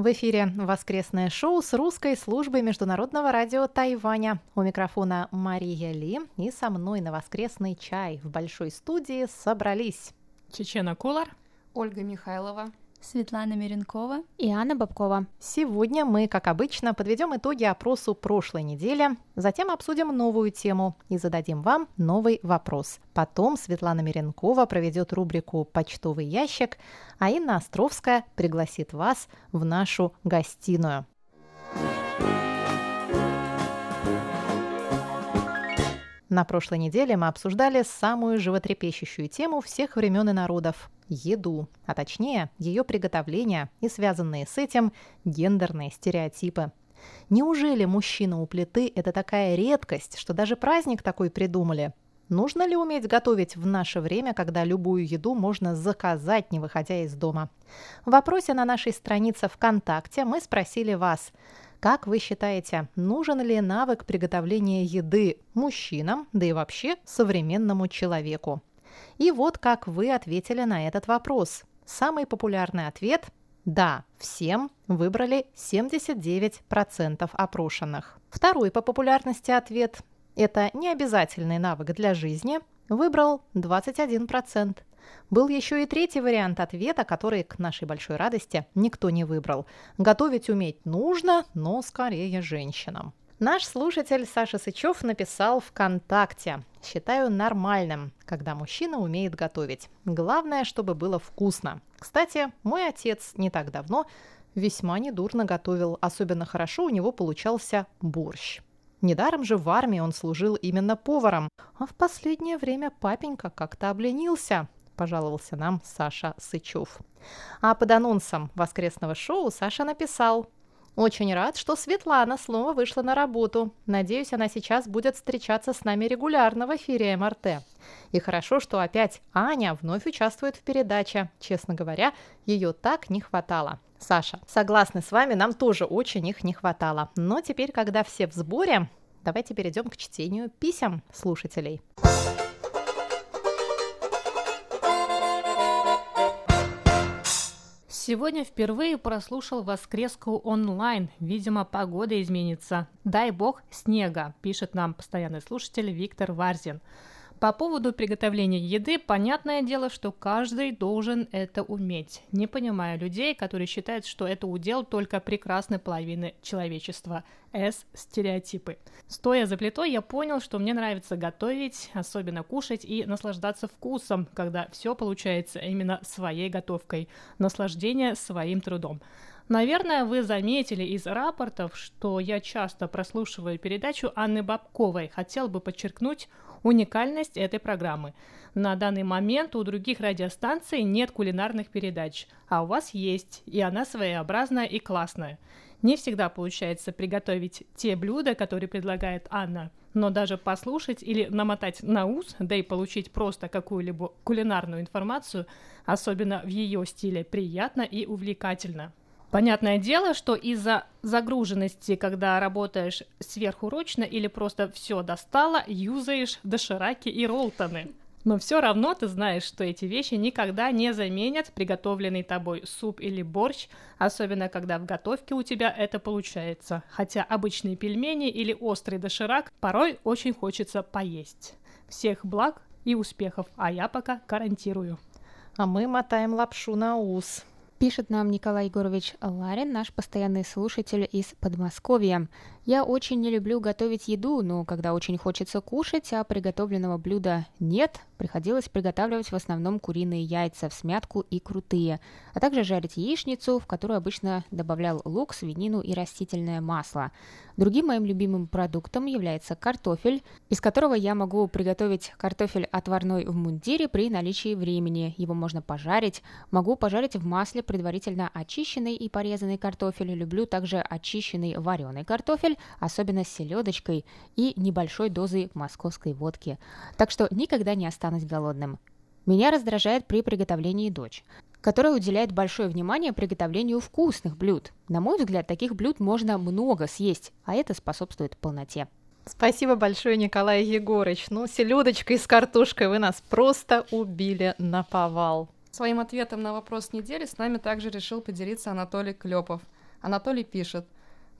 В эфире воскресное шоу с русской службой Международного радио Тайваня. У микрофона Мария Ли и со мной на воскресный чай в большой студии собрались. Чечена Кулар, Ольга Михайлова, Светлана Миренкова и Анна Бабкова. Сегодня мы, как обычно, подведем итоги опросу прошлой недели, затем обсудим новую тему и зададим вам новый вопрос. Потом Светлана Миренкова проведет рубрику «Почтовый ящик», а Инна Островская пригласит вас в нашу гостиную. На прошлой неделе мы обсуждали самую животрепещущую тему всех времен и народов – еду, а точнее ее приготовление и связанные с этим гендерные стереотипы. Неужели мужчина у плиты – это такая редкость, что даже праздник такой придумали? Нужно ли уметь готовить в наше время, когда любую еду можно заказать, не выходя из дома? В вопросе на нашей странице ВКонтакте мы спросили вас – как вы считаете, нужен ли навык приготовления еды мужчинам, да и вообще современному человеку? И вот как вы ответили на этот вопрос. Самый популярный ответ – да, всем выбрали 79% опрошенных. Второй по популярности ответ – это необязательный навык для жизни – выбрал 21%. Был еще и третий вариант ответа, который, к нашей большой радости, никто не выбрал. Готовить уметь нужно, но скорее женщинам. Наш слушатель Саша Сычев написал ВКонтакте. Считаю нормальным, когда мужчина умеет готовить. Главное, чтобы было вкусно. Кстати, мой отец не так давно весьма недурно готовил. Особенно хорошо у него получался борщ. Недаром же в армии он служил именно поваром, а в последнее время папенька как-то обленился пожаловался нам Саша Сычев. А под анонсом воскресного шоу Саша написал очень рад, что Светлана снова вышла на работу. Надеюсь, она сейчас будет встречаться с нами регулярно в эфире МРТ. И хорошо, что опять Аня вновь участвует в передаче. Честно говоря, ее так не хватало. Саша, согласны с вами, нам тоже очень их не хватало. Но теперь, когда все в сборе, давайте перейдем к чтению писем слушателей. Сегодня впервые прослушал воскреску онлайн. Видимо, погода изменится. Дай бог снега, пишет нам постоянный слушатель Виктор Варзин. По поводу приготовления еды, понятное дело, что каждый должен это уметь. Не понимаю людей, которые считают, что это удел только прекрасной половины человечества. С. Стереотипы. Стоя за плитой, я понял, что мне нравится готовить, особенно кушать и наслаждаться вкусом, когда все получается именно своей готовкой. Наслаждение своим трудом. Наверное, вы заметили из рапортов, что я часто прослушиваю передачу Анны Бабковой. Хотел бы подчеркнуть уникальность этой программы. На данный момент у других радиостанций нет кулинарных передач, а у вас есть, и она своеобразная и классная. Не всегда получается приготовить те блюда, которые предлагает Анна, но даже послушать или намотать на ус, да и получить просто какую-либо кулинарную информацию, особенно в ее стиле, приятно и увлекательно. Понятное дело, что из-за загруженности, когда работаешь сверхурочно или просто все достало, юзаешь дошираки и ролтоны. Но все равно ты знаешь, что эти вещи никогда не заменят приготовленный тобой суп или борщ, особенно когда в готовке у тебя это получается. Хотя обычные пельмени или острый доширак порой очень хочется поесть. Всех благ и успехов, а я пока гарантирую. А мы мотаем лапшу на ус. Пишет нам Николай Егорович Ларин, наш постоянный слушатель из Подмосковья. Я очень не люблю готовить еду, но когда очень хочется кушать, а приготовленного блюда нет, приходилось приготавливать в основном куриные яйца в смятку и крутые, а также жарить яичницу, в которую обычно добавлял лук, свинину и растительное масло. Другим моим любимым продуктом является картофель, из которого я могу приготовить картофель отварной в мундире при наличии времени. Его можно пожарить. Могу пожарить в масле предварительно очищенный и порезанный картофель. Люблю также очищенный вареный картофель. Особенно с селедочкой и небольшой дозой московской водки. Так что никогда не останусь голодным. Меня раздражает при приготовлении дочь которая уделяет большое внимание приготовлению вкусных блюд. На мой взгляд, таких блюд можно много съесть, а это способствует полноте. Спасибо большое, Николай Егорыч. Ну, селедочкой с картошкой вы нас просто убили на повал. Своим ответом на вопрос недели с нами также решил поделиться Анатолий Клепов. Анатолий пишет.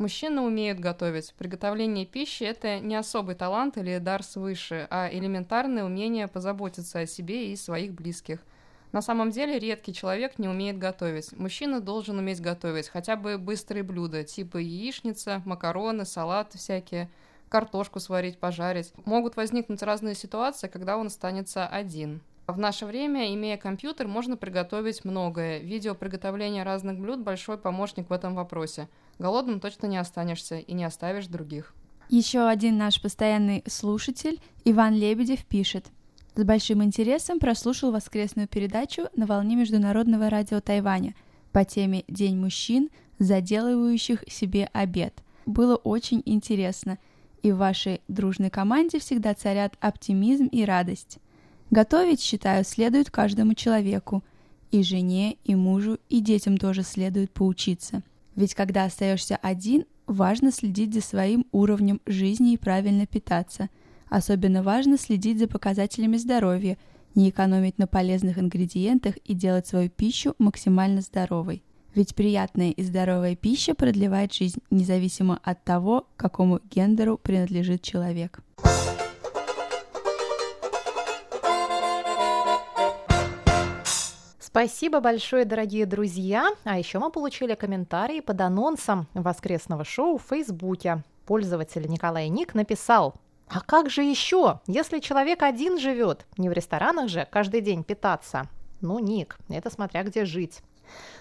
Мужчины умеют готовить. Приготовление пищи – это не особый талант или дар свыше, а элементарное умение позаботиться о себе и своих близких. На самом деле редкий человек не умеет готовить. Мужчина должен уметь готовить хотя бы быстрые блюда, типа яичница, макароны, салаты всякие, картошку сварить, пожарить. Могут возникнуть разные ситуации, когда он останется один. В наше время, имея компьютер, можно приготовить многое. Видео приготовления разных блюд – большой помощник в этом вопросе. Голодным точно не останешься и не оставишь других. Еще один наш постоянный слушатель, Иван Лебедев, пишет. С большим интересом прослушал воскресную передачу на волне Международного радио Тайваня по теме «День мужчин, заделывающих себе обед». Было очень интересно, и в вашей дружной команде всегда царят оптимизм и радость. Готовить, считаю, следует каждому человеку. И жене, и мужу, и детям тоже следует поучиться. Ведь когда остаешься один, важно следить за своим уровнем жизни и правильно питаться. Особенно важно следить за показателями здоровья, не экономить на полезных ингредиентах и делать свою пищу максимально здоровой. Ведь приятная и здоровая пища продлевает жизнь, независимо от того, какому гендеру принадлежит человек. Спасибо большое, дорогие друзья. А еще мы получили комментарии под анонсом воскресного шоу в Фейсбуке. Пользователь Николай Ник написал а как же еще, если человек один живет? Не в ресторанах же каждый день питаться. Ну, Ник, это смотря где жить.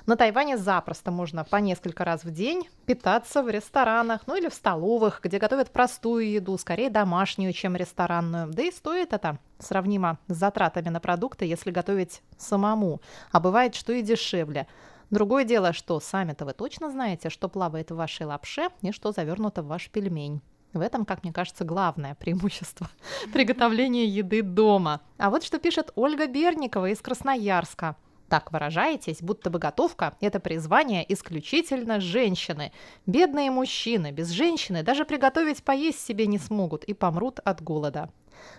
На Тайване запросто можно по несколько раз в день питаться в ресторанах, ну или в столовых, где готовят простую еду, скорее домашнюю, чем ресторанную. Да и стоит это сравнимо с затратами на продукты, если готовить самому. А бывает, что и дешевле. Другое дело, что сами-то вы точно знаете, что плавает в вашей лапше и что завернуто в ваш пельмень. В этом, как мне кажется, главное преимущество приготовления еды дома. А вот что пишет Ольга Берникова из Красноярска – так выражаетесь, будто бы готовка – это призвание исключительно женщины. Бедные мужчины без женщины даже приготовить поесть себе не смогут и помрут от голода.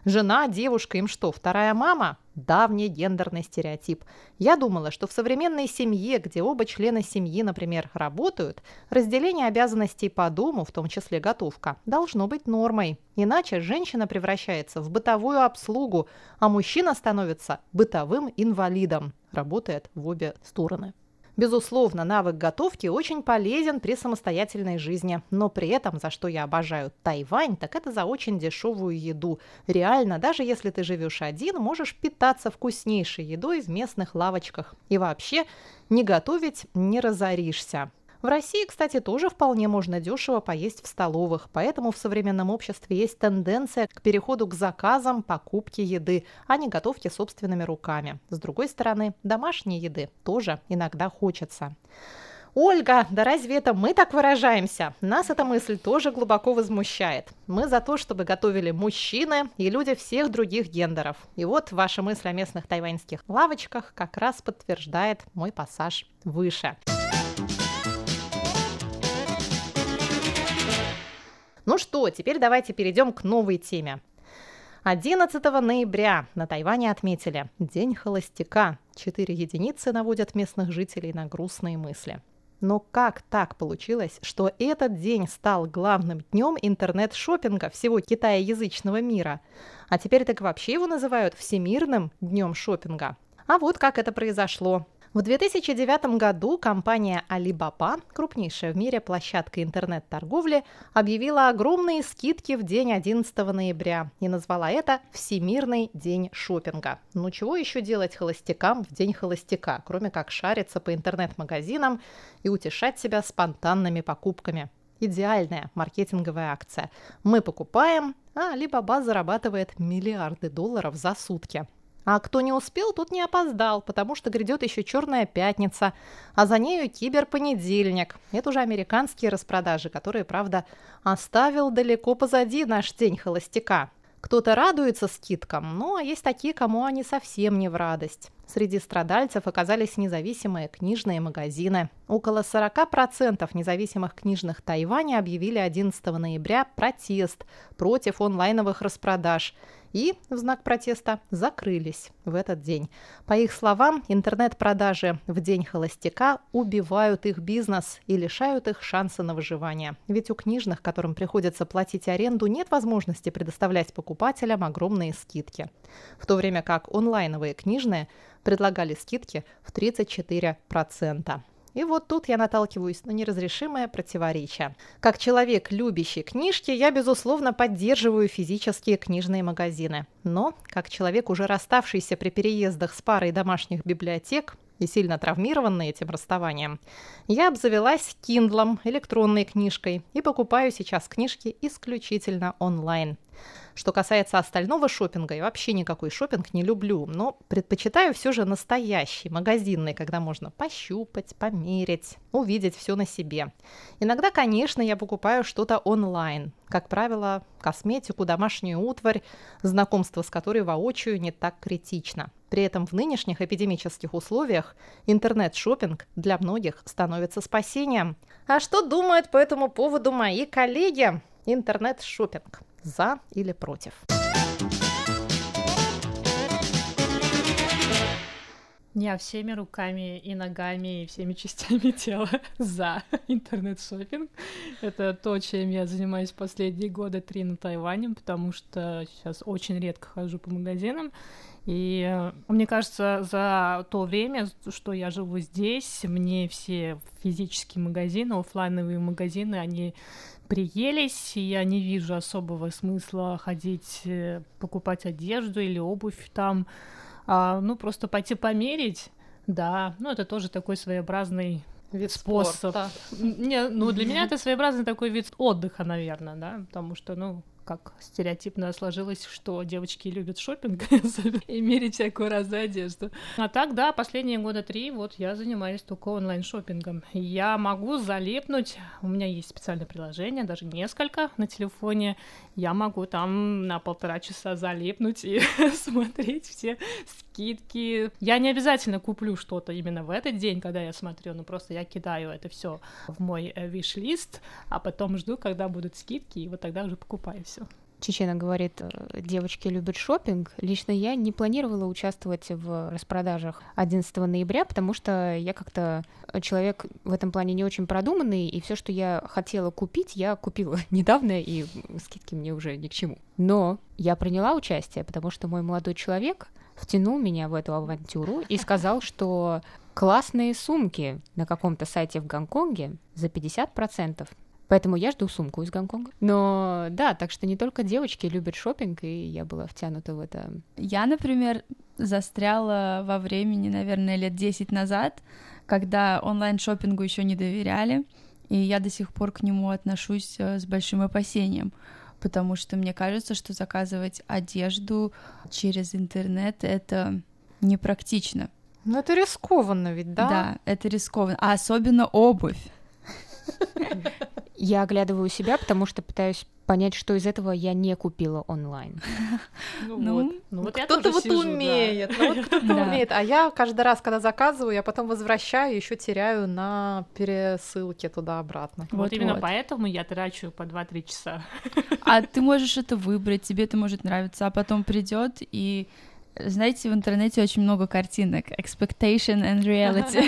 Жена, девушка, им что, вторая мама? Давний гендерный стереотип. Я думала, что в современной семье, где оба члена семьи, например, работают, разделение обязанностей по дому, в том числе готовка, должно быть нормой. Иначе женщина превращается в бытовую обслугу, а мужчина становится бытовым инвалидом. Работает в обе стороны. Безусловно, навык готовки очень полезен при самостоятельной жизни, но при этом, за что я обожаю Тайвань, так это за очень дешевую еду. Реально, даже если ты живешь один, можешь питаться вкуснейшей едой в местных лавочках. И вообще, не готовить не разоришься. В России, кстати, тоже вполне можно дешево поесть в столовых, поэтому в современном обществе есть тенденция к переходу к заказам, покупке еды, а не готовке собственными руками. С другой стороны, домашней еды тоже иногда хочется. Ольга, да разве это мы так выражаемся? Нас эта мысль тоже глубоко возмущает. Мы за то, чтобы готовили мужчины и люди всех других гендеров. И вот ваша мысль о местных тайваньских лавочках как раз подтверждает мой пассаж выше. Ну что, теперь давайте перейдем к новой теме. 11 ноября на Тайване отметили День холостяка. Четыре единицы наводят местных жителей на грустные мысли. Но как так получилось, что этот день стал главным днем интернет шопинга всего китаязычного мира? А теперь так вообще его называют Всемирным днем шопинга. А вот как это произошло. В 2009 году компания Alibaba, крупнейшая в мире площадка интернет-торговли, объявила огромные скидки в день 11 ноября и назвала это «Всемирный день шопинга». Ну чего еще делать холостякам в день холостяка, кроме как шариться по интернет-магазинам и утешать себя спонтанными покупками? Идеальная маркетинговая акция. Мы покупаем, а Alibaba зарабатывает миллиарды долларов за сутки. А кто не успел, тот не опоздал, потому что грядет еще черная пятница, а за нею киберпонедельник. Это уже американские распродажи, которые, правда, оставил далеко позади наш день холостяка. Кто-то радуется скидкам, ну а есть такие, кому они совсем не в радость. Среди страдальцев оказались независимые книжные магазины. Около 40% независимых книжных Тайваня объявили 11 ноября протест против онлайновых распродаж – и, в знак протеста, закрылись в этот день. По их словам, интернет-продажи в день холостяка убивают их бизнес и лишают их шанса на выживание. Ведь у книжных, которым приходится платить аренду, нет возможности предоставлять покупателям огромные скидки. В то время как онлайновые книжные предлагали скидки в 34%. И вот тут я наталкиваюсь на неразрешимое противоречие. Как человек, любящий книжки, я, безусловно, поддерживаю физические книжные магазины. Но, как человек, уже расставшийся при переездах с парой домашних библиотек, и сильно травмированный этим расставанием, я обзавелась Kindle, электронной книжкой, и покупаю сейчас книжки исключительно онлайн. Что касается остального шопинга, я вообще никакой шопинг не люблю, но предпочитаю все же настоящий, магазинный, когда можно пощупать, померить, увидеть все на себе. Иногда, конечно, я покупаю что-то онлайн, как правило, косметику, домашнюю утварь, знакомство с которой воочию не так критично. При этом в нынешних эпидемических условиях интернет-шопинг для многих становится спасением. А что думают по этому поводу мои коллеги? Интернет-шопинг. За или против? Я всеми руками и ногами и всеми частями тела за интернет-шопинг. Это то, чем я занимаюсь последние годы три на Тайване, потому что сейчас очень редко хожу по магазинам. И э, мне кажется, за то время, что я живу здесь, мне все физические магазины, офлайновые магазины, они приелись, и я не вижу особого смысла ходить, э, покупать одежду или обувь там. А, ну, просто пойти померить, да, ну, это тоже такой своеобразный вид способ. Спорта. Не, ну, для меня это своеобразный такой вид отдыха, наверное, да, потому что, ну, как стереотипно сложилось, что девочки любят шопинг и мерить всякую разную одежду. А так, да, последние года три вот я занимаюсь только онлайн-шопингом. Я могу залипнуть, у меня есть специальное приложение, даже несколько на телефоне, я могу там на полтора часа залипнуть и смотреть все скидки. Я не обязательно куплю что-то именно в этот день, когда я смотрю, но просто я кидаю это все в мой виш-лист, а потом жду, когда будут скидки, и вот тогда уже покупаю все. Чечена говорит, э, девочки любят шопинг. Лично я не планировала участвовать в распродажах 11 ноября, потому что я как-то человек в этом плане не очень продуманный, и все, что я хотела купить, я купила недавно, и скидки мне уже ни к чему. Но я приняла участие, потому что мой молодой человек втянул меня в эту авантюру и сказал, что классные сумки на каком-то сайте в Гонконге за 50%. Поэтому я жду сумку из Гонконга. Но да, так что не только девочки любят шопинг, и я была втянута в это. Я, например, застряла во времени, наверное, лет 10 назад, когда онлайн-шопингу еще не доверяли, и я до сих пор к нему отношусь э, с большим опасением потому что мне кажется, что заказывать одежду через интернет это непрактично. Ну это рискованно ведь, да? Да, это рискованно, а особенно обувь. Я оглядываю себя, потому что пытаюсь понять, что из этого я не купила онлайн. Ну, ну вот, ну, вот кто-то вот сижу, умеет, да. ну, вот кто-то да. умеет, а я каждый раз, когда заказываю, я потом возвращаю, еще теряю на пересылке туда-обратно. Вот, вот именно вот. поэтому я трачу по 2-3 часа. А ты можешь это выбрать, тебе это может нравиться, а потом придет и знаете, в интернете очень много картинок. Expectation and reality.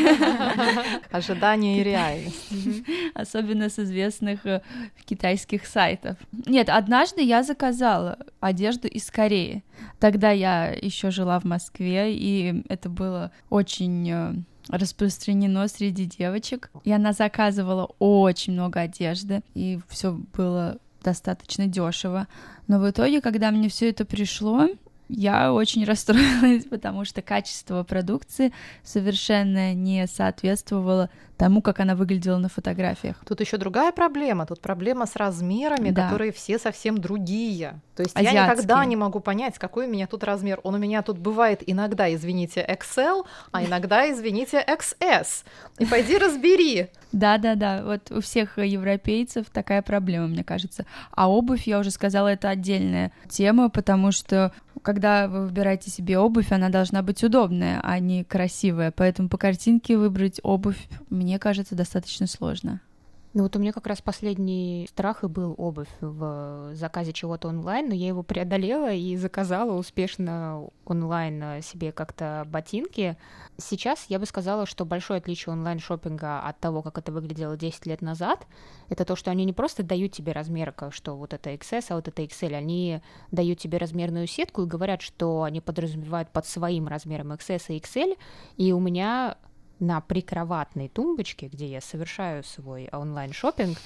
Ожидание и реальность. Особенно с известных э, китайских сайтов. Нет, однажды я заказала одежду из Кореи. Тогда я еще жила в Москве, и это было очень э, распространено среди девочек. И она заказывала очень много одежды, и все было достаточно дешево. Но в итоге, когда мне все это пришло, я очень расстроилась, потому что качество продукции совершенно не соответствовало тому, как она выглядела на фотографиях. Тут еще другая проблема. Тут проблема с размерами, Да. которые все совсем другие. То есть я Азиатские. никогда не могу понять, какой у меня тут размер. Он у меня тут бывает иногда, извините, XL, а иногда, извините, XS. И пойди разбери. Да-да-да, вот у всех европейцев такая проблема, мне кажется. А обувь, я уже сказала, это отдельная тема, потому что когда вы выбираете себе обувь, она должна быть удобная, а не красивая. Поэтому по картинке выбрать обувь, мне кажется, достаточно сложно. Ну вот у меня как раз последний страх и был обувь в заказе чего-то онлайн, но я его преодолела и заказала успешно онлайн э, себе как-то ботинки. Сейчас я бы сказала, что большое отличие онлайн-шоппинга от того, как это выглядело 10 лет назад, это то, что они не просто дают тебе размер, что вот это XS, а вот это XL, они дают тебе размерную сетку и говорят, что они подразумевают под своим размером XS и XL, и у меня на прикроватной тумбочке, где я совершаю свой онлайн-шоппинг,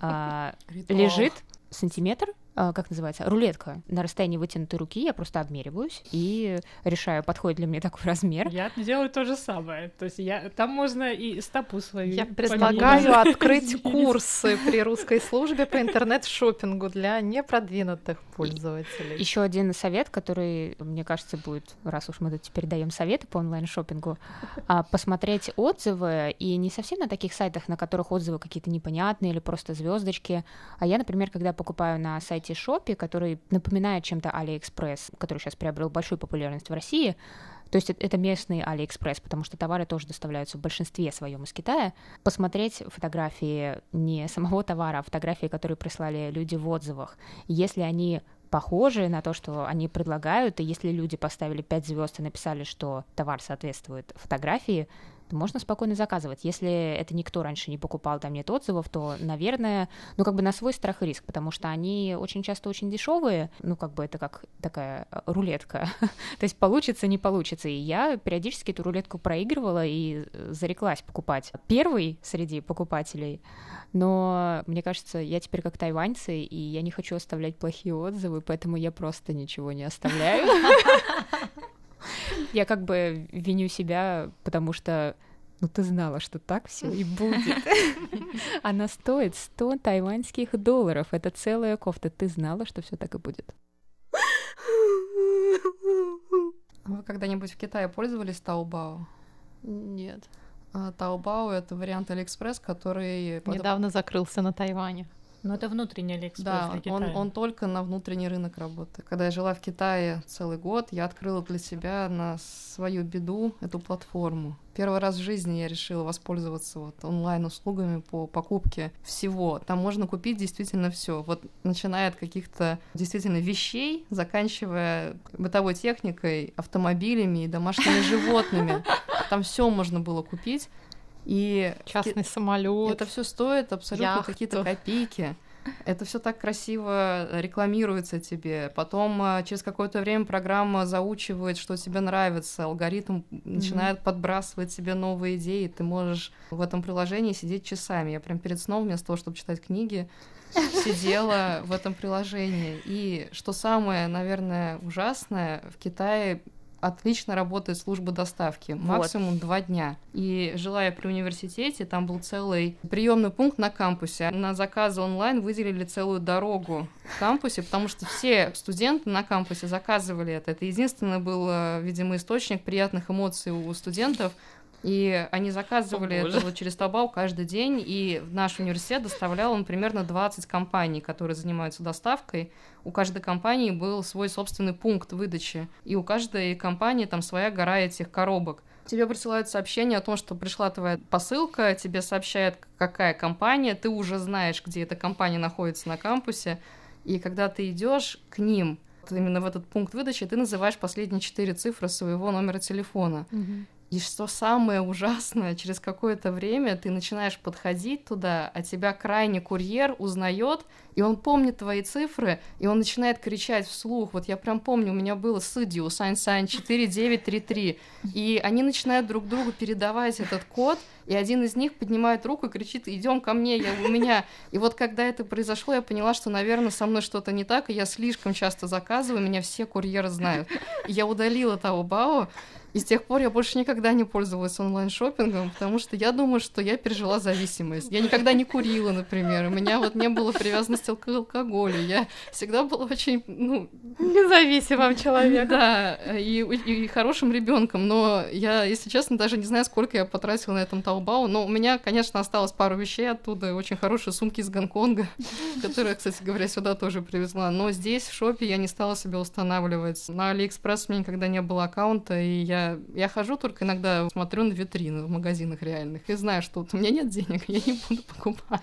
а, Ритуал. лежит сантиметр, а, как называется, рулетка на расстоянии вытянутой руки, я просто обмериваюсь и решаю, подходит ли мне такой размер. Я делаю то же самое. То есть я там можно и стопу свою. Я предлагаю открыть курсы при русской службе по интернет-шопингу для непродвинутых пользователей. Еще один совет, который, мне кажется, будет, раз уж мы тут теперь даем советы по онлайн-шопингу, а, посмотреть отзывы, и не совсем на таких сайтах, на которых отзывы какие-то непонятные или просто звездочки, а я, например, когда покупаю на сайте Shopee, который напоминает чем-то Алиэкспресс, который сейчас приобрел большую популярность в России, то есть это- местный Алиэкспресс, потому что товары тоже доставляются в большинстве своем из Китая. Посмотреть фотографии не самого товара, а фотографии, которые прислали люди в отзывах. Если они похожи на то, что они предлагают, и если люди поставили 5 звезд и написали, что товар соответствует фотографии, можно спокойно заказывать. Если это никто раньше не покупал, там нет отзывов, то, наверное, ну, как бы на свой страх и риск, потому что они очень часто очень дешевые, ну, как бы это как такая э, рулетка. то есть получится, не получится. И я периодически эту рулетку проигрывала и э, зареклась покупать. Первый среди покупателей, но мне кажется, я теперь как тайваньцы, и я не хочу оставлять плохие отзывы, поэтому я просто ничего не оставляю. Я как бы виню себя, потому что ну ты знала, что так все и будет. Она стоит 100 тайваньских долларов. Это целая кофта. Ты знала, что все так и будет. Вы когда-нибудь в Китае пользовались Taobao? Нет. А, Taobao — это вариант Алиэкспресс, который... под- Недавно закрылся на Тайване. Но это внутренний Алиэкспресс Да, для он, Китая. он только на внутренний рынок работает. Когда я жила в Китае целый год, я открыла для себя на свою беду эту платформу. Первый раз в жизни я решила воспользоваться вот онлайн-услугами по покупке всего. Там можно купить действительно все. Вот начиная от каких-то действительно вещей, заканчивая бытовой техникой, автомобилями и домашними животными. Там все можно было купить. И Частный самолет. это все стоит абсолютно какие-то копейки. Это все так красиво рекламируется тебе. Потом а, через какое-то время программа заучивает, что тебе нравится. Алгоритм начинает подбрасывать тебе новые идеи. Ты можешь в этом приложении сидеть часами. Я прям перед сном, вместо того, чтобы читать книги, сидела в этом приложении. И что самое, наверное, ужасное, в Китае отлично работает служба доставки. Максимум два дня. И жила я при университете, там был целый приемный пункт на кампусе. На заказы онлайн выделили целую дорогу в кампусе, потому что все студенты на кампусе заказывали это. Это единственный был, э, видимо, источник приятных эмоций у студентов. И они заказывали О, это вот через Taobao каждый день, и в наш университет доставлял он примерно 20 компаний, которые занимаются доставкой. У каждой компании был свой собственный пункт выдачи, и у каждой компании там своя гора этих коробок. Тебе присылают сообщение о том, что пришла твоя посылка, тебе сообщают, какая компания, ты уже знаешь, где эта компания находится на кампусе, и когда ты идешь к ним, именно в этот пункт выдачи, ты называешь последние четыре цифры своего номера телефона. И что самое ужасное, через какое-то время ты начинаешь подходить туда, а тебя крайний курьер узнает, и он помнит твои цифры, и он начинает кричать вслух. Вот я прям помню, у меня было Сыдио, Сань Сань 4933, и они начинают друг другу передавать этот код, и один из них поднимает руку и кричит, идем ко мне, я у меня. И вот когда это произошло, я поняла, что, наверное, со мной что-то не так, и я слишком часто заказываю, меня все курьеры знают. И я удалила того Бао, И с тех пор я больше никогда не пользовалась онлайн-шопингом, потому что я думаю, что я пережила зависимость. Я никогда не курила, например. У меня вот не было привязанности к алкоголю. Я всегда была очень, ну... Независимым человеком. Да, и, и хорошим ребенком. Но я, если честно, даже не знаю, сколько я потратила на этом Таобао. Но у меня, конечно, осталось пару вещей оттуда. Очень хорошие сумки из Гонконга, которые, кстати говоря, сюда тоже привезла. Но здесь, в Shopee, я не стала себе устанавливать. На Алиэкспресс у меня никогда не было аккаунта, и я я, хожу только иногда, смотрю на витрины в магазинах реальных и знаю, что вот у меня нет денег, я не буду покупать.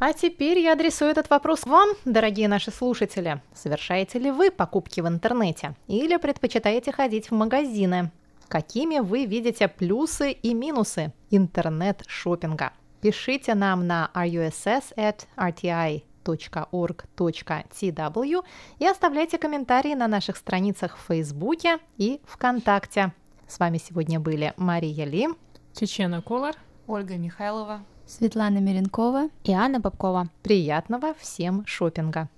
А теперь я адресую этот вопрос вам, дорогие наши слушатели. Совершаете ли вы покупки в интернете или предпочитаете ходить в магазины? Какими вы видите плюсы и минусы интернет-шопинга? Пишите нам на russ at rti org.tw и оставляйте комментарии на наших страницах в Фейсбуке и ВКонтакте. С вами сегодня были Мария Ли, Чечена Колор, Ольга Михайлова, Светлана Миренкова и Анна Бабкова. Приятного всем шопинга!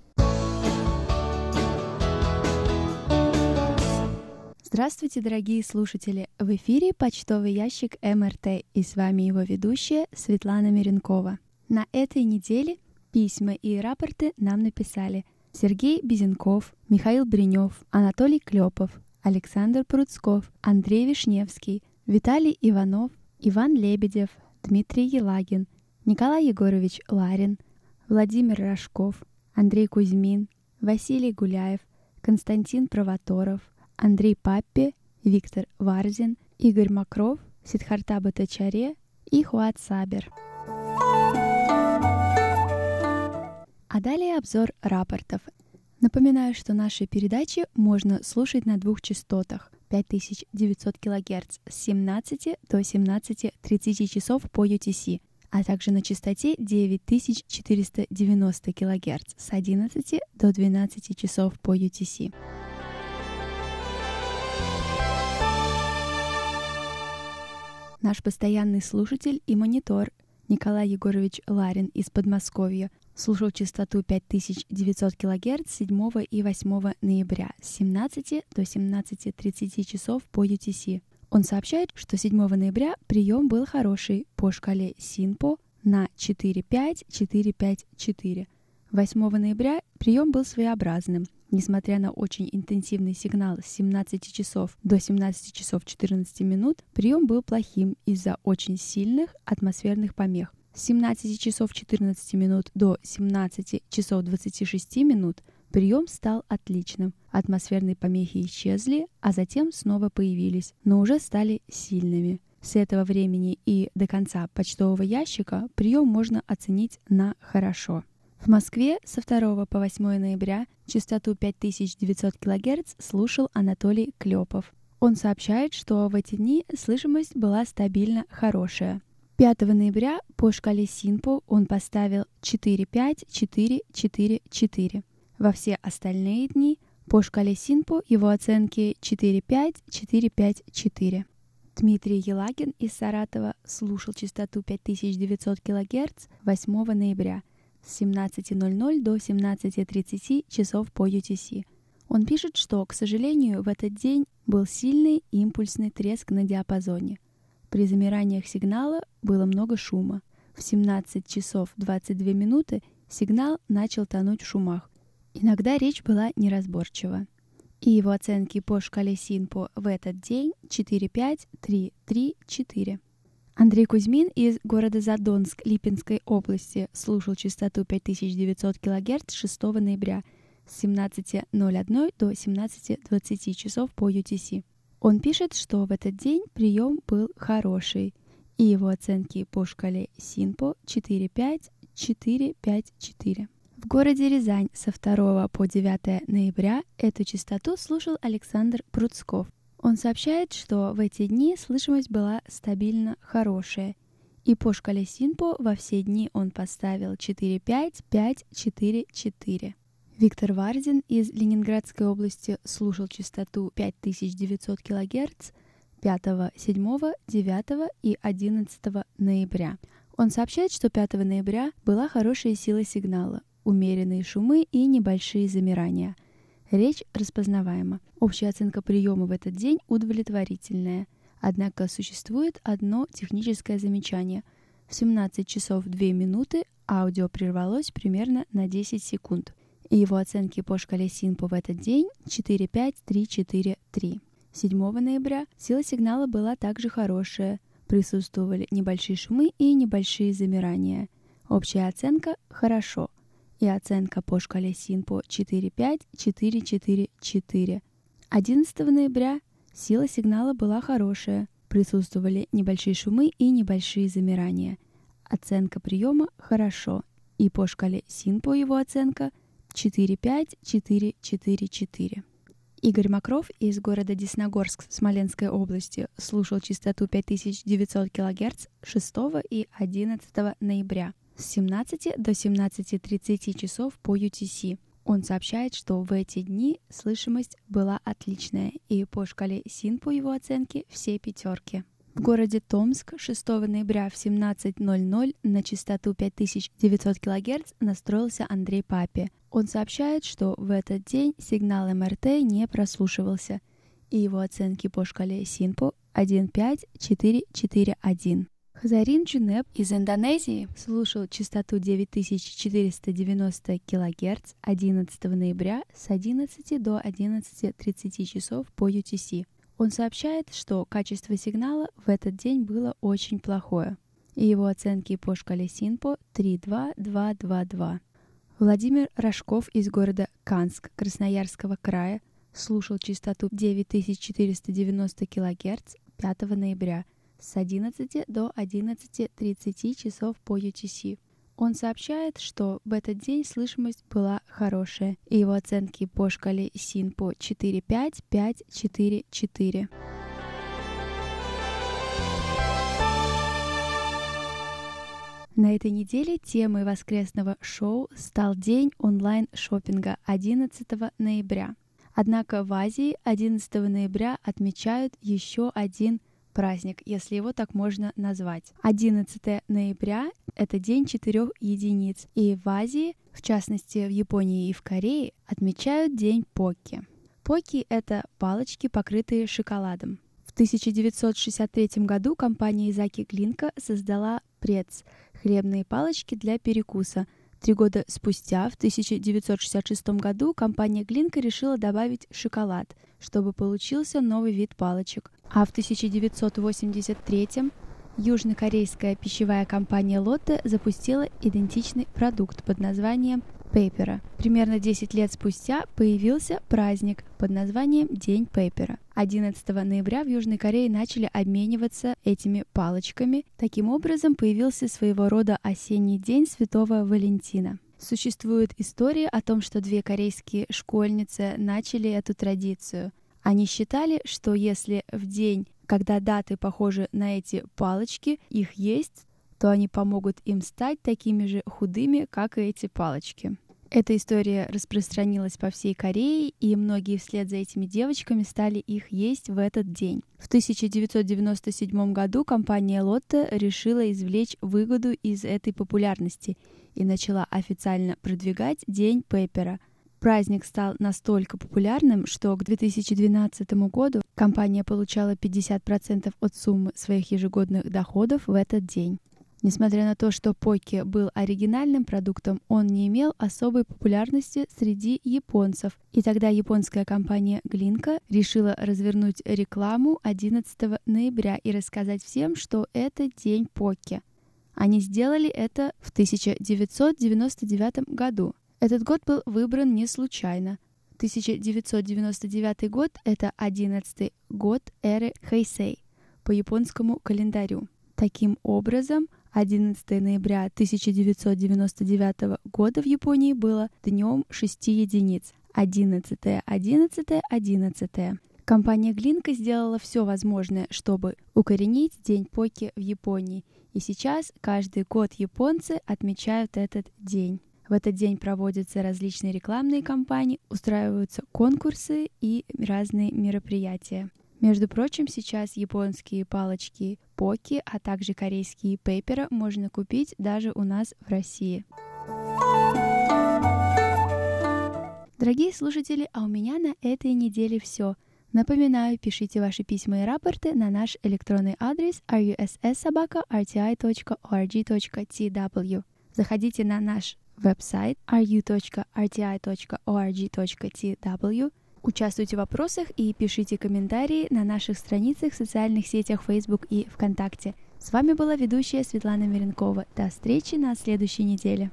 Здравствуйте, дорогие слушатели! В эфире почтовый ящик МРТ и с вами его ведущая Светлана Миренкова. На этой неделе Письма и рапорты нам написали Сергей Безенков, Михаил Бринев, Анатолий Клепов, Александр Пруцков, Андрей Вишневский, Виталий Иванов, Иван Лебедев, Дмитрий Елагин, Николай Егорович Ларин, Владимир Рожков, Андрей Кузьмин, Василий Гуляев, Константин Провоторов, Андрей Паппи, Виктор Варзин, Игорь Макров, Сидхарта Батачаре и Хуат Сабер. А далее обзор рапортов. Напоминаю, что наши передачи можно слушать на двух частотах 5900 кГц с 17 до 17.30 часов по UTC, а также на частоте 9490 кГц с 11 до 12 часов по UTC. Наш постоянный слушатель и монитор Николай Егорович Ларин из Подмосковья слушал частоту 5900 кГц 7 и 8 ноября с 17 до 17.30 часов по UTC. Он сообщает, что 7 ноября прием был хороший по шкале СИНПО на 4-5-4-5-4. 8 ноября прием был своеобразным. Несмотря на очень интенсивный сигнал с 17 часов до 17 часов 14 минут, прием был плохим из-за очень сильных атмосферных помех. С 17 часов 14 минут до 17 часов 26 минут прием стал отличным. Атмосферные помехи исчезли, а затем снова появились, но уже стали сильными. С этого времени и до конца почтового ящика прием можно оценить на хорошо. В Москве со 2 по 8 ноября частоту 5900 кГц слушал Анатолий Клепов. Он сообщает, что в эти дни слышимость была стабильно хорошая – 5 ноября по шкале Синпо он поставил 4-5-4-4-4. Во все остальные дни по шкале Синпо его оценки 4-5-4-5-4. Дмитрий Елагин из Саратова слушал частоту 5900 кГц 8 ноября с 17.00 до 17.30 часов по UTC. Он пишет, что, к сожалению, в этот день был сильный импульсный треск на диапазоне – при замираниях сигнала было много шума. В 17 часов 22 минуты сигнал начал тонуть в шумах. Иногда речь была неразборчива. И его оценки по шкале Синпо в этот день 4-5-3-3-4. Андрей Кузьмин из города Задонск Липинской области слушал частоту 5900 кГц 6 ноября с 17.01 до 17.20 часов по UTC. Он пишет, что в этот день прием был хороший, и его оценки по шкале Синпо 4-5-4-5-4. В городе Рязань со 2 по 9 ноября эту частоту слушал Александр Пруцков. Он сообщает, что в эти дни слышимость была стабильно хорошая, и по шкале Синпо во все дни он поставил 4-5-5-4-4. Виктор Варзин из Ленинградской области слушал частоту 5900 кГц 5, 7, 9 и 11 ноября. Он сообщает, что 5 ноября была хорошая сила сигнала. умеренные шумы и небольшие замирания. Речь распознаваема. Общая оценка приема в этот день удовлетворительная. Однако существует одно техническое замечание. В 17 часов 2 минуты аудио прервалось примерно на 10 секунд. И его оценки по шкале Синпо в этот день 4, 5, 3, 4, 3. 7 ноября сила сигнала была также хорошая. Присутствовали небольшие шумы и небольшие замирания. Общая оценка «хорошо». И оценка по шкале СИНПО 4-5, 4-4-4. 11 ноября сила сигнала была хорошая. Присутствовали небольшие шумы и небольшие замирания. Оценка приема «хорошо». И по шкале СИНПО его оценка 4-5, 4-4-4. Игорь Макров из города Десногорск Смоленской области слушал частоту 5900 кГц 6 и 11 ноября с 17 до 17.30 часов по UTC. Он сообщает, что в эти дни слышимость была отличная, и по шкале СИН по его оценке все пятерки. В городе Томск 6 ноября в 17.00 на частоту 5900 кГц настроился Андрей Папи. Он сообщает, что в этот день сигнал МРТ не прослушивался, и его оценки по шкале СИНПО 15441. Хазарин Джунеп из Индонезии слушал частоту 9490 кГц 11 ноября с 11 до 11.30 часов по UTC. Он сообщает, что качество сигнала в этот день было очень плохое, и его оценки по шкале СИНПО 32222. Владимир Рожков из города Канск Красноярского края слушал частоту 9490 кГц 5 ноября с 11 до 11.30 часов по UTC. Он сообщает, что в этот день слышимость была хорошая, и его оценки по шкале СИН по 4.5, 5, 4, 4. На этой неделе темой воскресного шоу стал день онлайн-шоппинга 11 ноября. Однако в Азии 11 ноября отмечают еще один праздник, если его так можно назвать. 11 ноября — это день четырех единиц, и в Азии, в частности в Японии и в Корее, отмечают день Покки. Покки — это палочки, покрытые шоколадом. В 1963 году компания Изаки Глинка создала прец – хлебные палочки для перекуса. Три года спустя, в 1966 году, компания Глинка решила добавить шоколад, чтобы получился новый вид палочек. А в 1983 южнокорейская пищевая компания Lotte запустила идентичный продукт под названием Пейпера. Примерно 10 лет спустя появился праздник под названием День Пейпера. 11 ноября в Южной Корее начали обмениваться этими палочками. Таким образом появился своего рода осенний день Святого Валентина. Существует история о том, что две корейские школьницы начали эту традицию. Они считали, что если в день, когда даты похожи на эти палочки, их есть, то они помогут им стать такими же худыми, как и эти палочки. Эта история распространилась по всей Корее, и многие вслед за этими девочками стали их есть в этот день. В 1997 году компания Lotte решила извлечь выгоду из этой популярности и начала официально продвигать День Пеппера. Праздник стал настолько популярным, что к 2012 году компания получала 50% от суммы своих ежегодных доходов в этот день. Несмотря на то, что Поки был оригинальным продуктом, он не имел особой популярности среди японцев. И тогда японская компания Глинка решила развернуть рекламу 11 ноября и рассказать всем, что это день Поки. Они сделали это в 1999 году. Этот год был выбран не случайно. 1999 год — это 11 год эры Хэйсэй по японскому календарю. Таким образом, 11 ноября 1999 года в Японии было днем 6 единиц. 11, 11, 11. Компания Глинка сделала все возможное, чтобы укоренить День Поки в Японии. И сейчас каждый год японцы отмечают этот день. В этот день проводятся различные рекламные кампании, устраиваются конкурсы и разные мероприятия. Между прочим, сейчас японские палочки поки, а также корейские пейпера можно купить даже у нас в России. Dорогие слушатели, а у меня на этой неделе все. Напоминаю, пишите ваши письма и рапорты на наш электронный адрес russsobaka.rti.org.tw. Заходите на наш веб-сайт ru.rti.org.tw, участвуйте в вопросах и пишите комментарии на наших страницах в социальных сетях Facebook и ВКонтакте. С вами была ведущая Светлана Миренкова. До встречи на следующей неделе.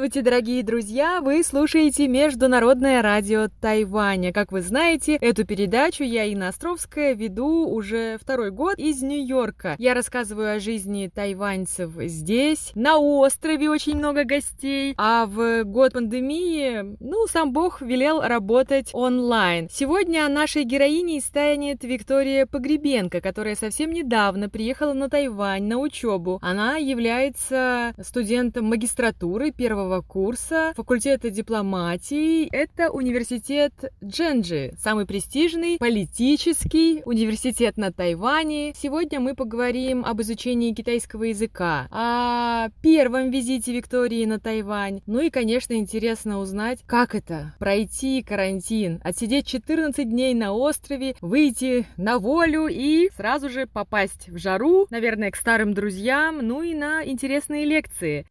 Здравствуйте, дорогие друзья! Вы слушаете Международное радио Тайваня. Как вы знаете, эту передачу я, Инна Островская, веду уже второй год из Нью-Йорка. Я рассказываю о жизни тайваньцев здесь. На острове очень много гостей. А в год пандемии, ну, сам Бог велел работать онлайн. Сегодня нашей героиней станет Виктория Погребенко, которая совсем недавно приехала на Тайвань на учебу. Она является студентом магистратуры первого курса факультета дипломатии. Это университет Дженджи, самый престижный политический университет на Тайване. Сегодня мы поговорим об изучении китайского языка, о первом визите Виктории на Тайвань. Ну и, конечно, интересно узнать, как это пройти карантин, отсидеть 14 дней на острове, выйти на волю и сразу же попасть в жару, наверное, к старым друзьям, ну и на интересные лекции.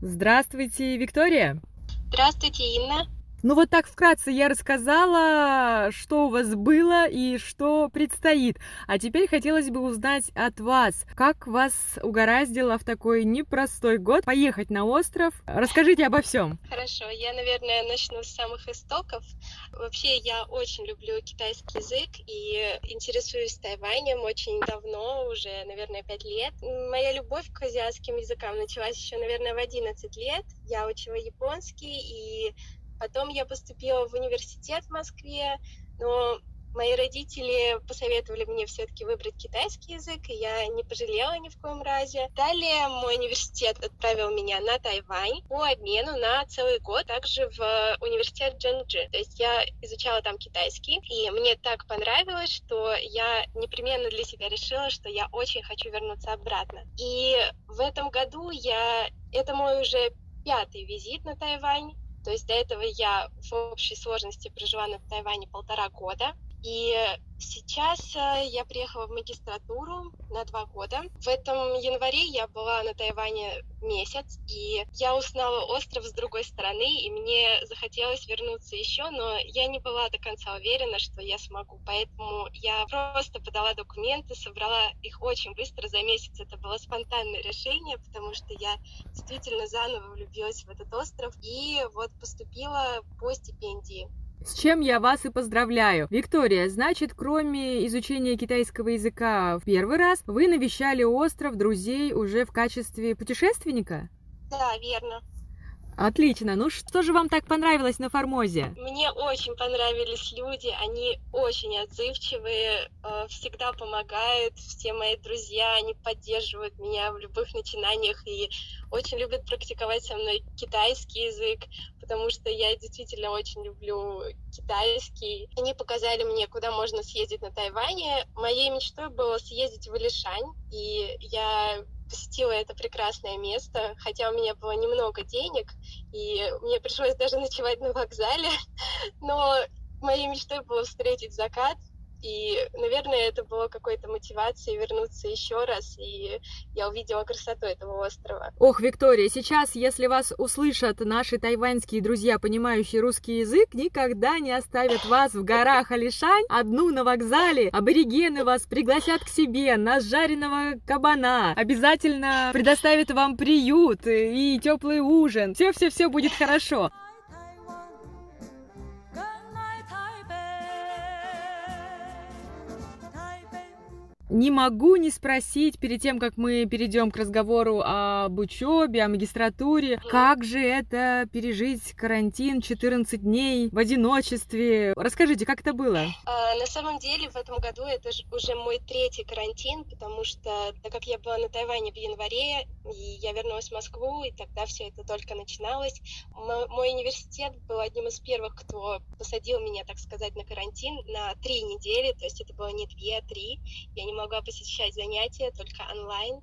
Здравствуйте, Виктория. Здравствуйте, Инна. Ну вот так вкратце я рассказала, что у вас было и что предстоит. А теперь хотелось бы узнать от вас, как вас угораздило в такой непростой год поехать на остров. Расскажите обо всем. Хорошо, я, наверное, начну с самых истоков. Вообще, я очень люблю китайский язык и интересуюсь Тайванем очень давно, уже, наверное, пять лет. Моя любовь к азиатским языкам началась еще, наверное, в 11 лет. Я учила японский и Потом я поступила в университет в Москве, но мои родители посоветовали мне все-таки выбрать китайский язык, и я не пожалела ни в коем разе. Далее мой университет отправил меня на Тайвань по обмену на целый год, также в университет Джэнджи. То есть я изучала там китайский, и мне так понравилось, что я непременно для себя решила, что я очень хочу вернуться обратно. И в этом году я... Это мой уже пятый визит на Тайвань. То есть до этого я в общей сложности прожила на Тайване полтора года. И сейчас э, я приехала в магистратуру на два года. В этом январе я была на Тайване месяц, и я узнала остров с другой стороны, и мне захотелось вернуться еще, но я не была до конца уверена, что я смогу. Поэтому я просто подала документы, собрала их очень быстро, за месяц. Это было спонтанное решение, потому что я действительно заново влюбилась в этот остров, и вот поступила по стипендии. С чем я вас и поздравляю. Виктория, значит, кроме изучения китайского языка в первый раз, вы навещали остров друзей уже в качестве путешественника? Да, верно. Отлично. Ну что же вам так понравилось на Формозе? Мне очень понравились люди. Они очень отзывчивые, э, всегда помогают. Все мои друзья, они поддерживают меня в любых начинаниях и очень любят практиковать со мной китайский язык, потому что я действительно очень люблю китайский. Они показали мне, куда можно съездить на Тайване. Моей мечтой было съездить в Илишань, и я посетила это прекрасное место, хотя у меня было немного денег, и мне пришлось даже ночевать на вокзале, но моей мечтой было встретить закат, И, наверное, это было какой-то мотивацией вернуться еще раз, и я увидела красоту этого острова. Ох, Виктория, сейчас, если вас услышат наши тайваньские друзья, понимающие русский язык, никогда не оставят вас в горах Алишань одну на вокзале. Аборигены вас пригласят к себе на жареного кабана. Обязательно предоставят вам приют и теплый ужин. Все-все-все будет хорошо. Не могу не спросить перед тем, как мы перейдем к разговору об учебе, о магистратуре, как же это пережить карантин 14 дней в одиночестве? Расскажите, как это было? А, на самом деле в этом году это уже мой третий карантин, потому что так как я была на Тайване в январе, и я вернулась в Москву, и тогда все это только начиналось, мой университет был одним из первых, кто посадил меня, так сказать, на карантин на три недели, то есть это было не две, а три. Я не могла посещать занятия только онлайн.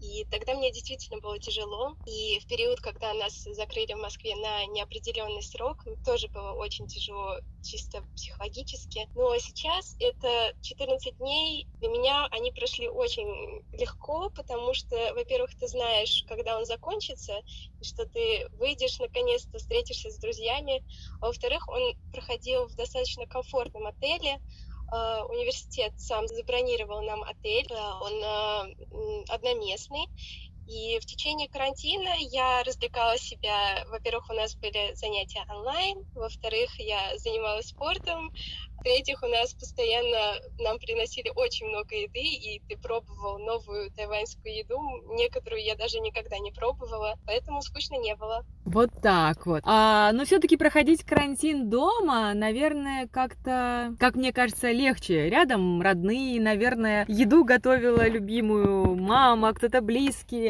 И тогда мне действительно было тяжело. И в период, когда нас закрыли в Москве на неопределенный срок, тоже было очень тяжело чисто психологически. Но сейчас это 14 дней. Для меня они прошли очень легко, потому что, во-первых, ты знаешь, когда он закончится, и что ты выйдешь наконец-то, встретишься с друзьями. А во-вторых, он проходил в достаточно комфортном отеле, университет сам забронировал нам отель, э, он э, одноместный, и в течение карантина я развлекала себя. Во-первых, у нас были занятия онлайн, во-вторых, я занималась спортом, в-третьих, у нас постоянно нам приносили очень много еды, и ты пробовал новую тайваньскую еду, некоторую я даже никогда не пробовала, поэтому скучно не было. Вот так вот. А, но все-таки проходить карантин дома, наверное, как-то, как мне кажется, легче. Рядом родные, наверное, еду готовила любимую мама, кто-то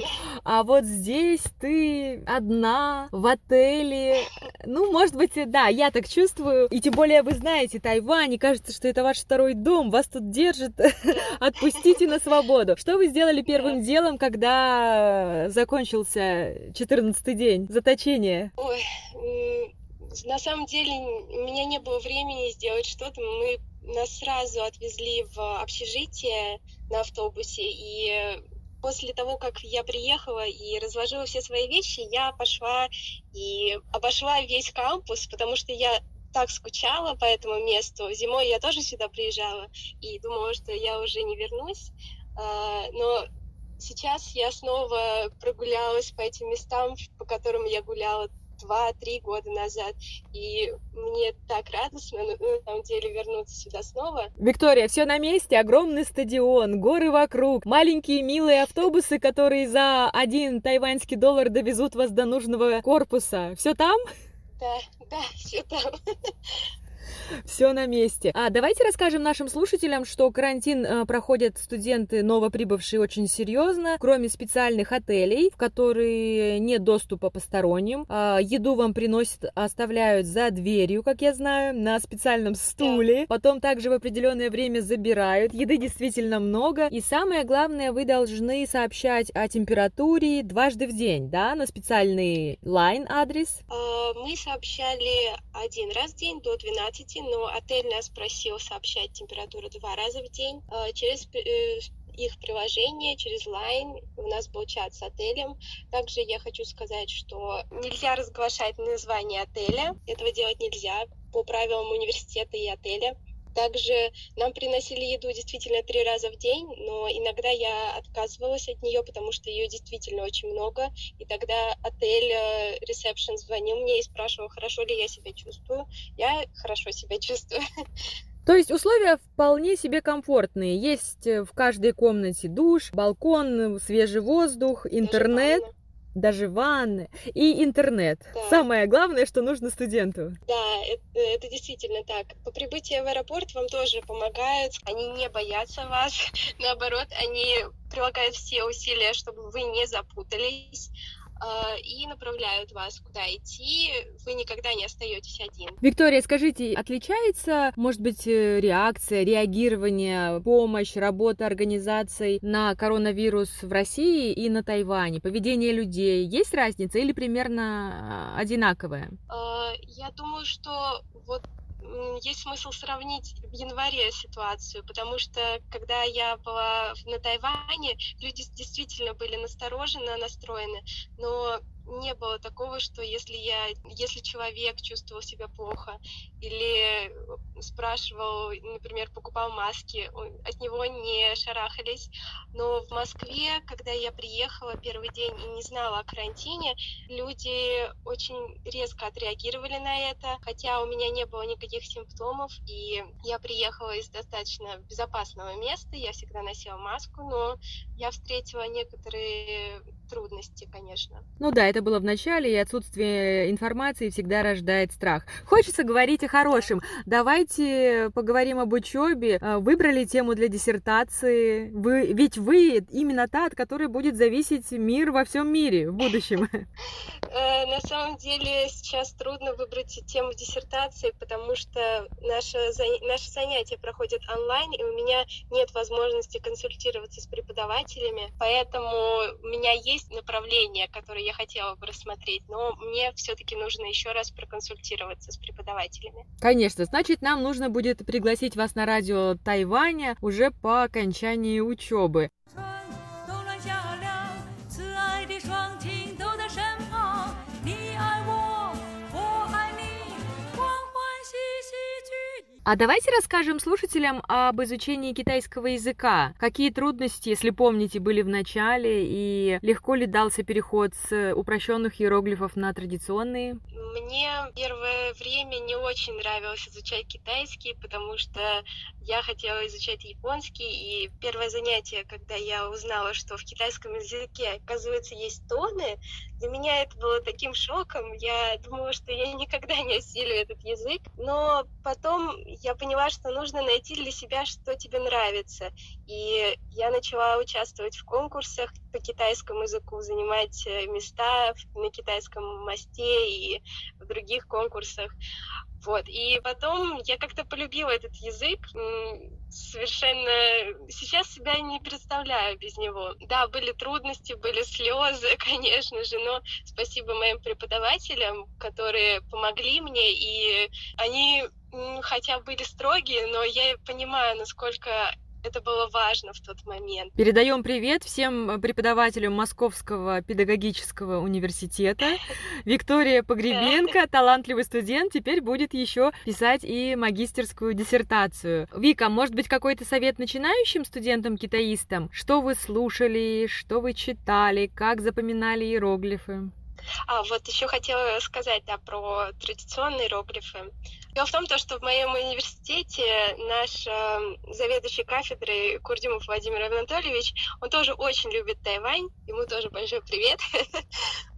близкий. А вот здесь ты одна в отеле. Ну, может быть, да, я так чувствую. И тем более вы знаете, Тайвань не кажется, что это ваш второй дом, вас тут держит, отпустите на свободу. Что вы сделали первым делом, когда закончился 14 день заточения? Ой, на самом деле у меня не было времени сделать что-то. Мы нас сразу отвезли в общежитие на автобусе, и после того, как я приехала и разложила все свои вещи, я пошла и обошла весь кампус, потому что я так скучала по этому месту. Зимой я тоже сюда приезжала и думала, что я уже не вернусь. А, но сейчас я снова прогулялась по этим местам, по которым я гуляла два-три года назад. И мне так радостно, на, на самом деле, вернуться сюда снова. Виктория, все на месте, огромный стадион, горы вокруг, маленькие милые автобусы, которые за один тайваньский доллар довезут вас до нужного корпуса. Все там? Да, да, все там. Все на месте. А давайте расскажем нашим слушателям, что карантин э, проходят студенты новоприбывшие очень серьезно, кроме специальных отелей, в которые нет доступа посторонним. Э, еду вам приносят, оставляют за дверью, как я знаю, на специальном стуле. Потом также в определенное время забирают. Еды действительно много. И самое главное, вы должны сообщать о температуре дважды в день, да, на специальный лайн-адрес. Э, мы сообщали один раз в день до 12 но отель нас просил сообщать температуру два раза в день э, через э, их приложение, через Line. У нас был чат с отелем. Также я хочу сказать, что нельзя разглашать название отеля. Этого делать нельзя по правилам университета и отеля. Также нам приносили еду действительно три раза в день, но иногда я отказывалась от нее, потому что ее действительно очень много. И тогда отель, ресепшн звонил мне и спрашивал, хорошо ли я себя чувствую. Я хорошо себя чувствую. То есть условия вполне себе комфортные. Есть э, в каждой комнате душ, балкон, свежий воздух, интернет. Даже даже ванны и интернет. Да. Самое главное, что нужно студенту. Да, это, это действительно так. По прибытии в аэропорт вам тоже помогают. Они не боятся вас. Наоборот, они прилагают все усилия, чтобы вы не запутались. А, и направляют вас, куда идти. Вы никогда не остаетесь один. Виктория, скажите, отличается, может быть, э, реакция, реагирование, помощь, работа организаций на коронавирус в России и на Тайване? Поведение людей? Есть разница или примерно а, одинаковая? А, я думаю, что вот есть смысл сравнить в январе ситуацию, потому что когда я была на Тайване, люди действительно были настороженно настроены, но не было такого, что если я, если человек чувствовал себя плохо или спрашивал, например, покупал маски, от него не шарахались. Но в Москве, когда я приехала первый день и не знала о карантине, люди очень резко отреагировали на это, хотя у меня не было никаких симптомов, и я приехала из достаточно безопасного места, я всегда носила маску, но я встретила некоторые трудности, конечно. Ну да, это было в начале, и отсутствие информации всегда рождает страх. Хочется говорить о хорошем. Давайте поговорим об учебе. А, выбрали тему для диссертации. Вы, ведь вы именно та, от которой будет зависеть мир во всем мире в будущем. Э, на самом деле сейчас трудно выбрать тему диссертации, потому что наше, наше занятие проходит онлайн, и у меня нет возможности консультироваться с преподавателями, поэтому у меня есть направление, которое я хотела бы рассмотреть, но мне все-таки нужно еще раз проконсультироваться с преподавателями. Конечно, значит, нам нужно будет пригласить вас на радио Тайваня уже по окончании учебы. А давайте расскажем слушателям об изучении китайского языка. Какие трудности, если помните, были в начале и легко ли дался переход с упрощенных иероглифов на традиционные? Мне первое время не очень нравилось изучать китайский, потому что я хотела изучать японский, и первое занятие, когда я узнала, что в китайском языке, оказывается, есть тоны, для меня это было таким шоком. Я думала, что я никогда не осилю этот язык, но потом я поняла, что нужно найти для себя, что тебе нравится. И я начала участвовать в конкурсах по китайскому языку, занимать э, места на китайском мосте и в других конкурсах. Вот. И потом я как-то полюбила этот язык, совершенно сейчас себя не представляю без него. Да, были трудности, были слезы, конечно же, но спасибо моим преподавателям, которые помогли мне, и они хотя были строгие, но я понимаю, насколько это было важно в тот момент. Передаем привет всем преподавателям Московского педагогического университета. Виктория Погребенко, талантливый студент, теперь будет еще писать и магистерскую диссертацию. Вика, может быть, какой-то совет начинающим студентам-китаистам? Что вы слушали, что вы читали, как запоминали иероглифы? А, вот еще хотела сказать, да, про традиционные иероглифы. Дело в том, то, что в моем университете наш э, заведующий кафедрой Курдимов Владимир Анатольевич, он тоже очень любит Тайвань, ему тоже большой привет.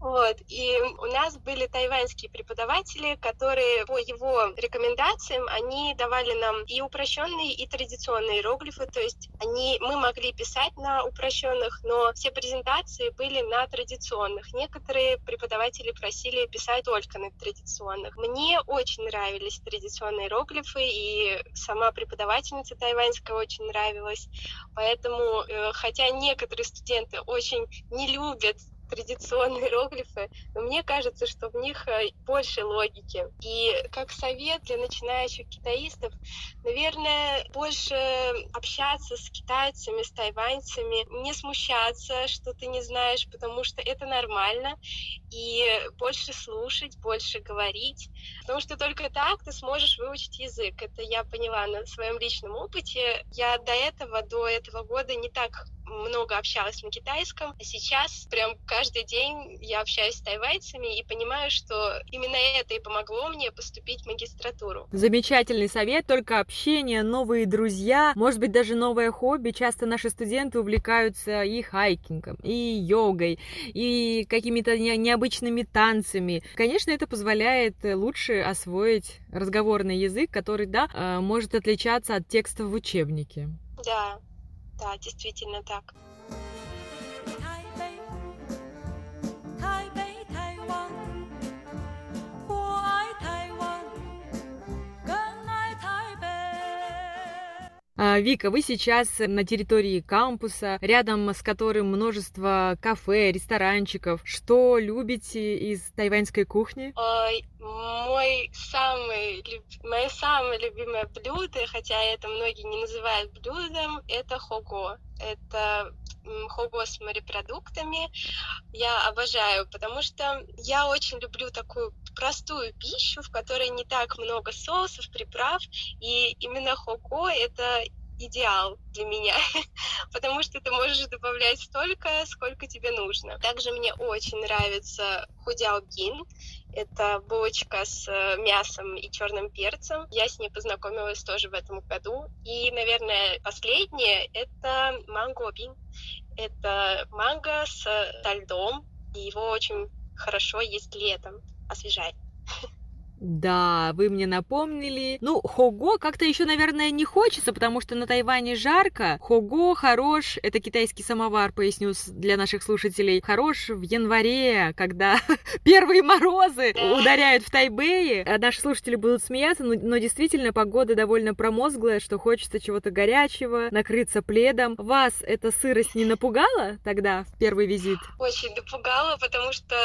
вот. И у нас были тайваньские преподаватели, которые по его рекомендациям, они давали нам и упрощенные, и традиционные иероглифы, то есть они, мы могли писать на упрощенных, но все презентации были на традиционных. Некоторые преподаватели просили писать только на традиционных. Мне очень нравились традиционные иероглифы, и сама преподавательница тайваньская очень нравилась. Поэтому, э, хотя некоторые студенты очень не любят традиционные иероглифы, но мне кажется, что в них э, больше логики. И как совет для начинающих китаистов, наверное, больше общаться с китайцами, с тайваньцами, не смущаться, что ты не знаешь, потому что это нормально, и больше слушать, больше говорить, потому что только так ты сможешь выучить язык. Это я поняла на своем личном опыте. Я до этого, до этого года не так много общалась на китайском, а сейчас прям каждый день я общаюсь с тайвайцами и понимаю, что именно это и помогло мне поступить в магистратуру. Замечательный совет, только общение, новые друзья, может быть даже новое хобби. Часто наши студенты увлекаются и хайкингом, и йогой, и какими-то необычными танцами. Конечно, это позволяет лучше освоить разговорный язык, который, да, э, может отличаться от текстов в учебнике. Да, да, действительно так. Вика, вы сейчас на территории кампуса, рядом с которым множество кафе, ресторанчиков. Что любите из тайваньской кухни? Ой, мой самый, мое самое любимое блюдо, хотя это многие не называют блюдом, это хого. Это хого с морепродуктами. Я обожаю, потому что я очень люблю такую простую пищу, в которой не так много соусов, приправ, и именно хого — это идеал для меня, потому что ты можешь добавлять столько, сколько тебе нужно. Также мне очень нравится худяобин. Это булочка с э, мясом и черным перцем. Я с ней познакомилась тоже в этом году. И, наверное, последнее — это манго-бин. Это манго с льдом, и его очень хорошо есть летом, освежает. Да, вы мне напомнили. Ну, хого как-то еще, наверное, не хочется, потому что на Тайване жарко. Хого хорош, это китайский самовар, поясню для наших слушателей. Хорош в январе, когда первые морозы ударяют в Тайбэе. А наши слушатели будут смеяться, но, но действительно погода довольно промозглая, что хочется чего-то горячего, накрыться пледом. Вас эта сырость не напугала тогда в первый визит? Очень напугала, потому что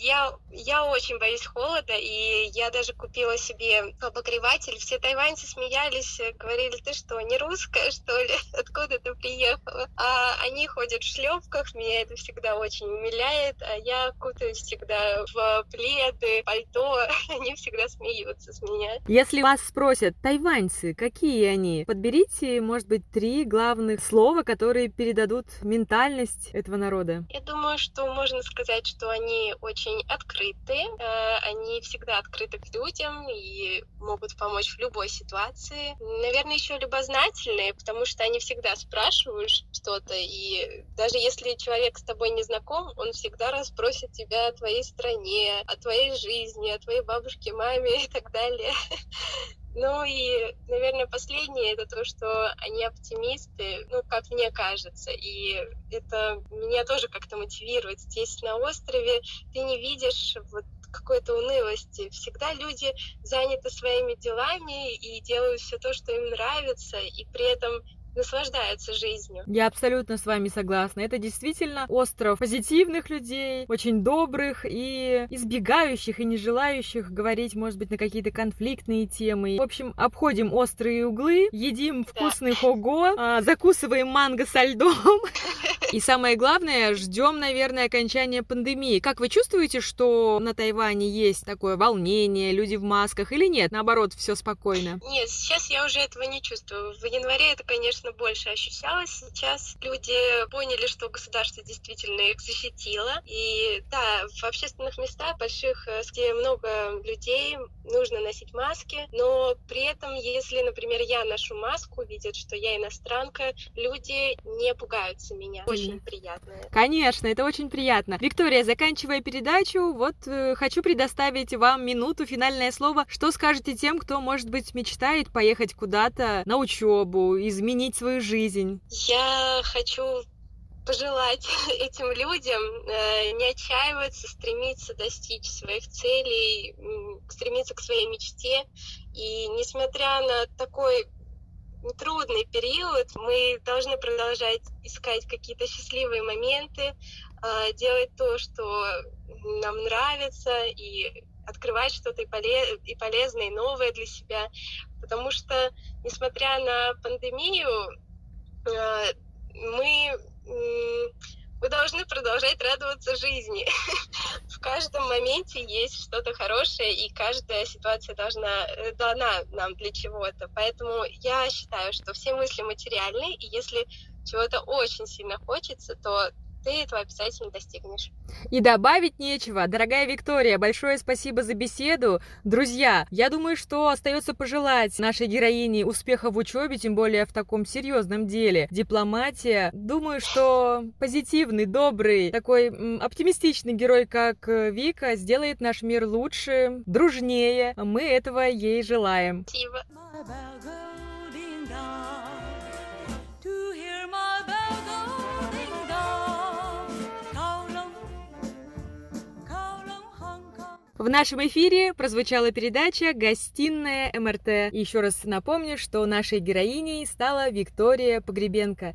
я, я очень боюсь холода, и я даже купила себе обогреватель. Все тайваньцы смеялись, говорили, ты что, не русская, что ли? Откуда ты приехала? А они ходят в шлепках, меня это всегда очень умиляет, а я кутаюсь всегда в пледы, пальто, они всегда смеются с меня. Если вас спросят, тайваньцы, какие они? Подберите, может быть, три главных слова, которые передадут ментальность этого народа. Я думаю, что можно сказать, что они очень открыты, э, они всегда открыты открыты к людям и могут помочь в любой ситуации. Наверное, еще любознательные, потому что они всегда спрашивают что-то, и даже если человек с тобой не знаком, он всегда расспросит тебя о твоей стране, о твоей жизни, о твоей бабушке, маме и так далее. Ну и, наверное, последнее это то, что они оптимисты, ну, как мне кажется. И это меня тоже как-то мотивирует. Здесь на острове ты не видишь вот какой-то унылости. Всегда люди заняты своими делами и делают все то, что им нравится, и при этом наслаждаются жизнью. Я абсолютно с вами согласна. Это действительно остров позитивных людей, очень добрых и избегающих и не желающих говорить, может быть, на какие-то конфликтные темы. В общем, обходим острые углы, едим вкусный да. хого, а, закусываем манго со льдом. И самое главное, ждем, наверное, окончания пандемии. Как вы чувствуете, что на Тайване есть такое волнение, люди в масках или нет? Наоборот, все спокойно? Нет, сейчас я уже этого не чувствую. В январе это, конечно, конечно, больше ощущалось. Сейчас люди поняли, что государство действительно их защитило. И да, в общественных местах больших, э, где много людей, нужно носить маски. Но при этом, если, например, я ношу маску, видят, что я иностранка, люди не пугаются меня. Очень приятно. Конечно, это очень приятно. Виктория, заканчивая передачу, вот э, хочу предоставить вам минуту, финальное слово. Что скажете тем, кто, может быть, мечтает поехать куда-то на учебу, изменить изменить свою жизнь? Я хочу пожелать этим людям э, не отчаиваться, стремиться достичь своих целей, стремиться к своей мечте. И несмотря на такой трудный период, мы должны продолжать искать какие-то счастливые моменты, э, делать то, что нам нравится, и открывать что-то и, поле- и полезное, и новое для себя. Потому что, несмотря на пандемию, э, мы, мы должны продолжать радоваться жизни. В каждом моменте есть что-то хорошее, и каждая ситуация должна, э, дана нам для чего-то. Поэтому я считаю, что все мысли материальны, и если чего-то очень сильно хочется, то ты этого обязательно достигнешь. И добавить нечего. Дорогая Виктория, большое спасибо за беседу. Друзья, я думаю, что остается пожелать нашей героине успеха в учебе, тем более в таком серьезном деле. Дипломатия. Думаю, что позитивный, добрый, такой оптимистичный герой, как э, Вика, сделает наш мир лучше, дружнее. Мы этого ей желаем. Спасибо. В нашем эфире прозвучала передача «Гостиная МРТ». Еще раз напомню, что нашей героиней стала Виктория Погребенко.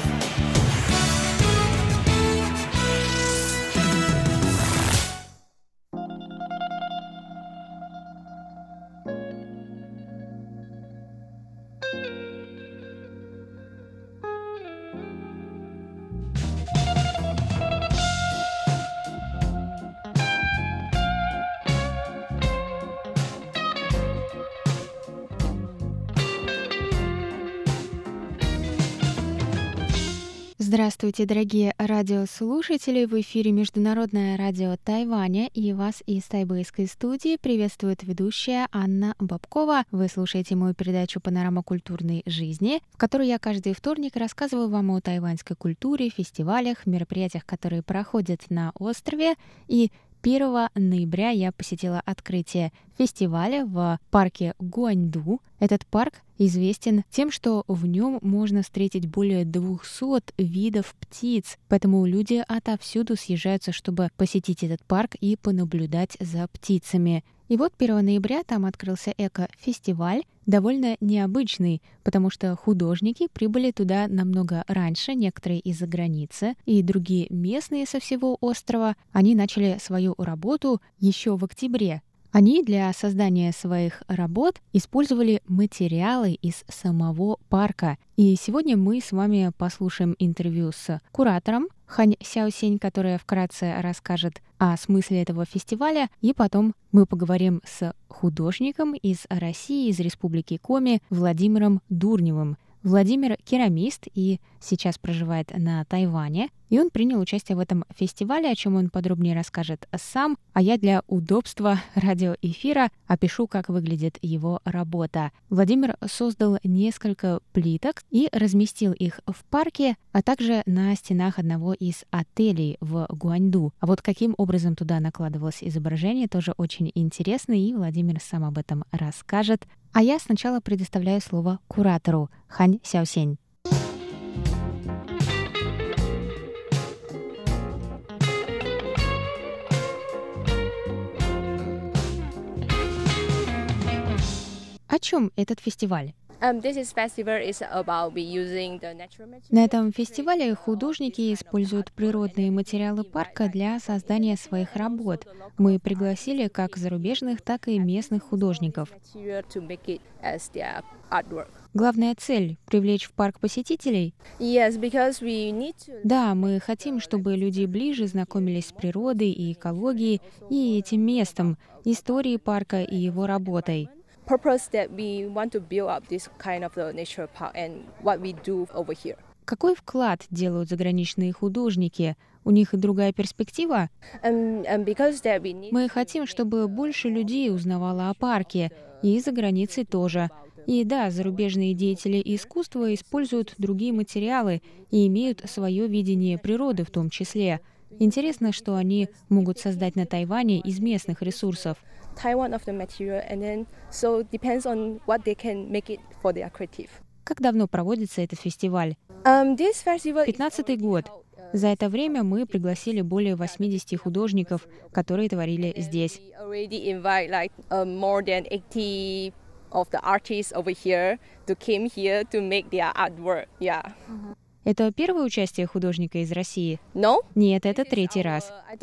Здравствуйте, дорогие радиослушатели! В эфире Международное радио Тайваня и вас из тайбэйской студии приветствует ведущая Анна Бабкова. Вы слушаете мою передачу «Панорама культурной жизни», в которой я каждый вторник рассказываю вам о тайваньской культуре, фестивалях, мероприятиях, которые проходят на острове и 1 ноября я посетила открытие фестиваля в парке Гуаньду. Этот парк известен тем, что в нем можно встретить более 200 видов птиц, поэтому люди отовсюду съезжаются, чтобы посетить этот парк и понаблюдать за птицами. И вот 1 ноября там открылся эко-фестиваль, довольно необычный, потому что художники прибыли туда намного раньше, некоторые из-за границы, и другие местные со всего острова, они начали свою работу еще в октябре, они для создания своих работ использовали материалы из самого парка. И сегодня мы с вами послушаем интервью с куратором Хань Сяосень, которая вкратце расскажет о смысле этого фестиваля, и потом мы поговорим с художником из России, из Республики Коми Владимиром Дурневым. Владимир керамист и сейчас проживает на Тайване, и он принял участие в этом фестивале, о чем он подробнее расскажет сам, а я для удобства радиоэфира опишу, как выглядит его работа. Владимир создал несколько плиток и разместил их в парке, а также на стенах одного из отелей в Гуаньду. А вот каким образом туда накладывалось изображение, тоже очень интересно, и Владимир сам об этом расскажет. А я сначала предоставляю слово куратору Хань Сяосень. О чем этот фестиваль? Um, На этом фестивале художники используют природные материалы парка для создания своих работ. Мы пригласили как зарубежных, так и местных художников. Главная цель — привлечь в парк посетителей? Да, мы хотим, чтобы люди ближе знакомились с природой и экологией, и этим местом, историей парка и его работой purpose that we want to build up this kind of the nature park and what we do over here. Какой вклад делают заграничные художники? У них другая перспектива? Um, um, Мы хотим, чтобы больше людей узнавало о парке, и за границей тоже. И да, зарубежные деятели искусства используют другие материалы и имеют свое видение природы в том числе. Интересно, что они могут создать на Тайване из местных ресурсов. Taiwan of the material, and then so depends on what they can make it for their creative. Как давно проводится этот фестиваль? Um, 15 год. За это время мы пригласили более 80 художников, которые творили здесь. of the artists over here to came here to make their artwork. Yeah. Это первое участие художника из России? No. Нет, это третий раз. Uh.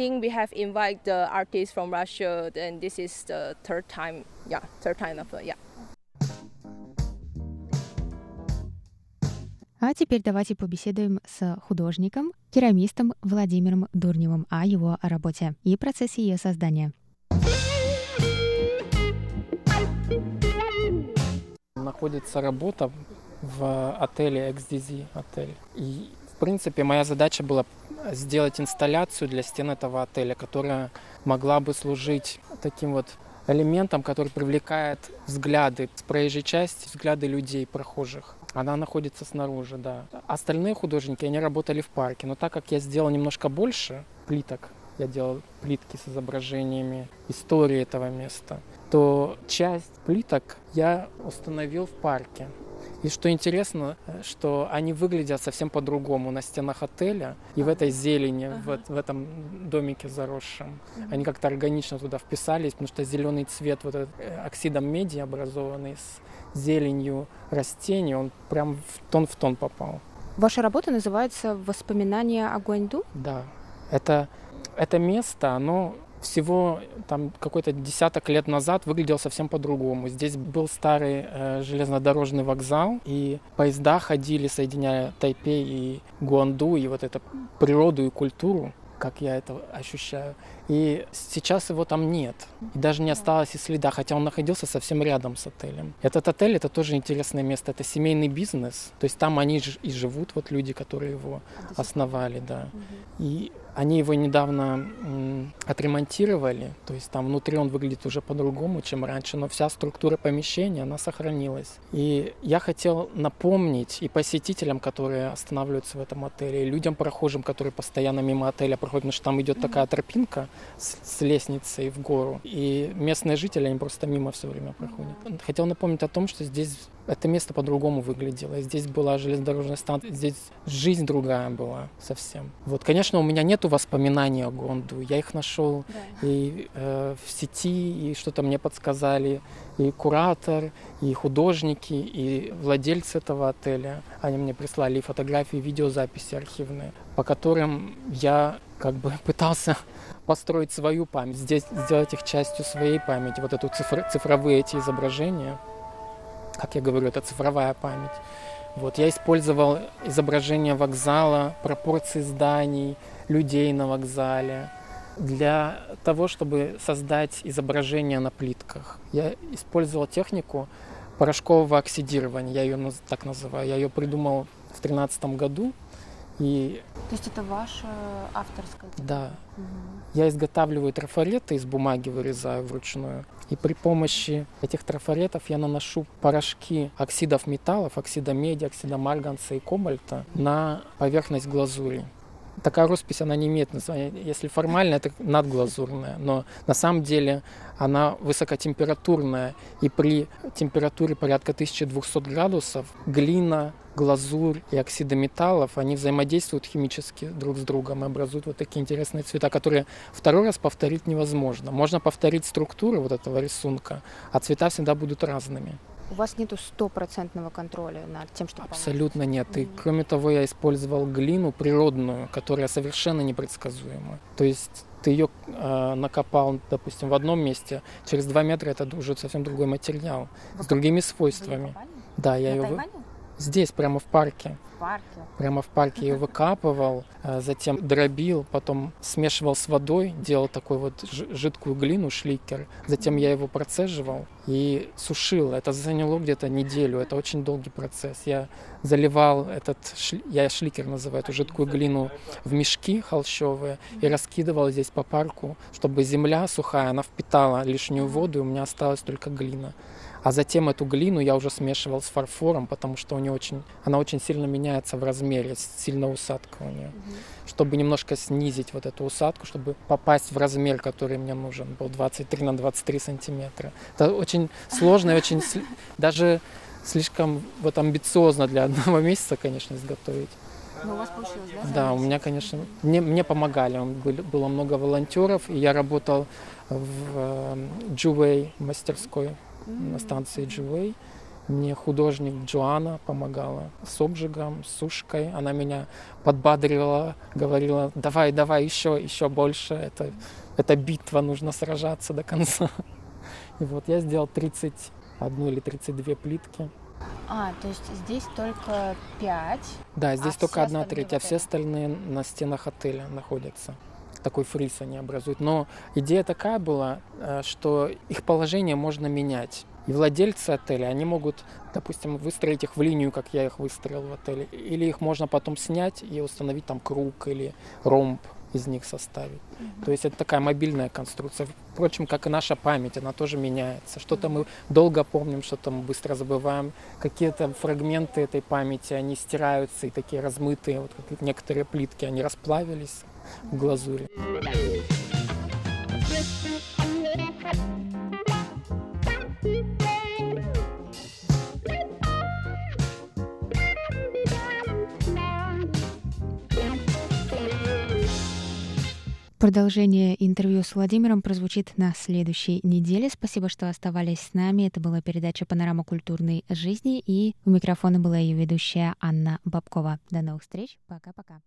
А теперь давайте побеседуем с художником, керамистом Владимиром Дурневым о его работе и процессе ее создания. Находится работа в отеле XDZ отель. И, в принципе, моя задача была сделать инсталляцию для стен этого отеля, которая могла бы служить таким вот элементом, который привлекает взгляды с проезжей части, взгляды людей, прохожих. Она находится снаружи, да. Остальные художники, они работали в парке. Но так как я сделал немножко больше плиток, я делал плитки с изображениями истории этого места, то часть плиток я установил в парке. И что интересно, что они выглядят совсем по-другому на стенах отеля и в этой зелени, ага. в, в этом домике заросшем. Они как-то органично туда вписались, потому что зеленый цвет вот этот э, оксидом меди, образованный с зеленью растений, он прям в тон в тон попал. Ваша работа называется «Воспоминания о Гуаньду»? Да. Это, это место, оно всего там какой-то десяток лет назад выглядел совсем по-другому. Здесь был старый э, железнодорожный вокзал, и поезда ходили, соединяя Тайпей и Гуанду, и вот эту природу и культуру как я это ощущаю. И сейчас его там нет. И даже не осталось и следа, хотя он находился совсем рядом с отелем. Этот отель это тоже интересное место. Это семейный бизнес. То есть там они и живут, вот люди, которые его основали, да. И они его недавно отремонтировали, то есть там внутри он выглядит уже по-другому, чем раньше, но вся структура помещения, она сохранилась. И я хотел напомнить и посетителям, которые останавливаются в этом отеле, и людям прохожим, которые постоянно мимо отеля проходят, потому что там идет такая тропинка с, с лестницей в гору, и местные жители, они просто мимо все время проходят. Хотел напомнить о том, что здесь это место по-другому выглядело. Здесь была железнодорожная станция, здесь жизнь другая была совсем. Вот, конечно, у меня нету воспоминаний о Гонду. Я их нашел да. и э, в сети, и что-то мне подсказали. И куратор, и художники, и владельцы этого отеля. Они мне прислали фотографии, видеозаписи архивные, по которым я как бы пытался построить свою память, здесь сделать их частью своей памяти, вот эту цифр, цифровые эти изображения как я говорю, это цифровая память. Вот, я использовал изображение вокзала, пропорции зданий, людей на вокзале для того, чтобы создать изображение на плитках. Я использовал технику порошкового оксидирования, я ее так называю. Я ее придумал в 2013 году. И... То есть это ваша авторская? Да. Угу. Я изготавливаю трафареты из бумаги, вырезаю вручную. И при помощи этих трафаретов я наношу порошки оксидов металлов, оксида меди, оксида марганца и кобальта на поверхность глазури. Такая роспись, она не имеет названия. Если формально, это надглазурная, но на самом деле она высокотемпературная. И при температуре порядка 1200 градусов глина, глазурь и оксиды металлов, они взаимодействуют химически друг с другом и образуют вот такие интересные цвета, которые второй раз повторить невозможно. Можно повторить структуру вот этого рисунка, а цвета всегда будут разными. У вас нету стопроцентного контроля над тем, что Абсолютно нет. Mm-hmm. И кроме того, я использовал глину природную, которая совершенно непредсказуема. То есть ты ее э, накопал, допустим, в одном месте, через два метра это уже совсем другой материал Вы с другими свойствами. Да, я ее. Тайване? Здесь, прямо в парке. В парке? Прямо в парке ее выкапывал, а затем дробил, потом смешивал с водой, делал такой вот жидкую глину, шликер. Затем я его процеживал и сушил. Это заняло где-то неделю. Это очень долгий процесс. Я заливал этот, я шликер называю эту жидкую глину, в мешки холщовые и раскидывал здесь по парку, чтобы земля сухая, она впитала лишнюю воду, и у меня осталась только глина. А затем эту глину я уже смешивал с фарфором, потому что у нее очень, она очень сильно меняется в размере, сильно усадка у нее. Угу. Чтобы немножко снизить вот эту усадку, чтобы попасть в размер, который мне нужен был, 23 на 23 сантиметра. Это очень сложно и очень даже слишком вот амбициозно для одного месяца, конечно, изготовить. Но ну, у вас получилось, да? Да, у меня, конечно, мне, мне помогали. Было много волонтеров, и я работал в Джувей мастерской на станции Дживей. Мне художник Джоанна помогала с обжигом, с сушкой. Она меня подбадривала, говорила, давай, давай, еще, еще больше. Это, это битва, нужно сражаться до конца. И вот я сделал 31 или 32 плитки. А, то есть здесь только пять? Да, здесь а только одна треть, а все остальные на стенах отеля находятся. Такой фриз они образуют. Но идея такая была, э, что их положение можно менять. И владельцы отеля, они могут, допустим, выстроить их в линию, как я их выстроил в отеле, или их можно потом снять и установить там круг или ромб из них составить. Mm-hmm. То есть это такая мобильная конструкция. Впрочем, как и наша память, она тоже меняется. Что-то мы долго помним, что-то мы быстро забываем. Какие-то фрагменты этой памяти, они стираются и такие размытые, вот как некоторые плитки, они расплавились в глазури. Продолжение интервью с Владимиром прозвучит на следующей неделе. Спасибо, что оставались с нами. Это была передача «Панорама культурной жизни» и у микрофона была ее ведущая Анна Бабкова. До новых встреч. Пока-пока.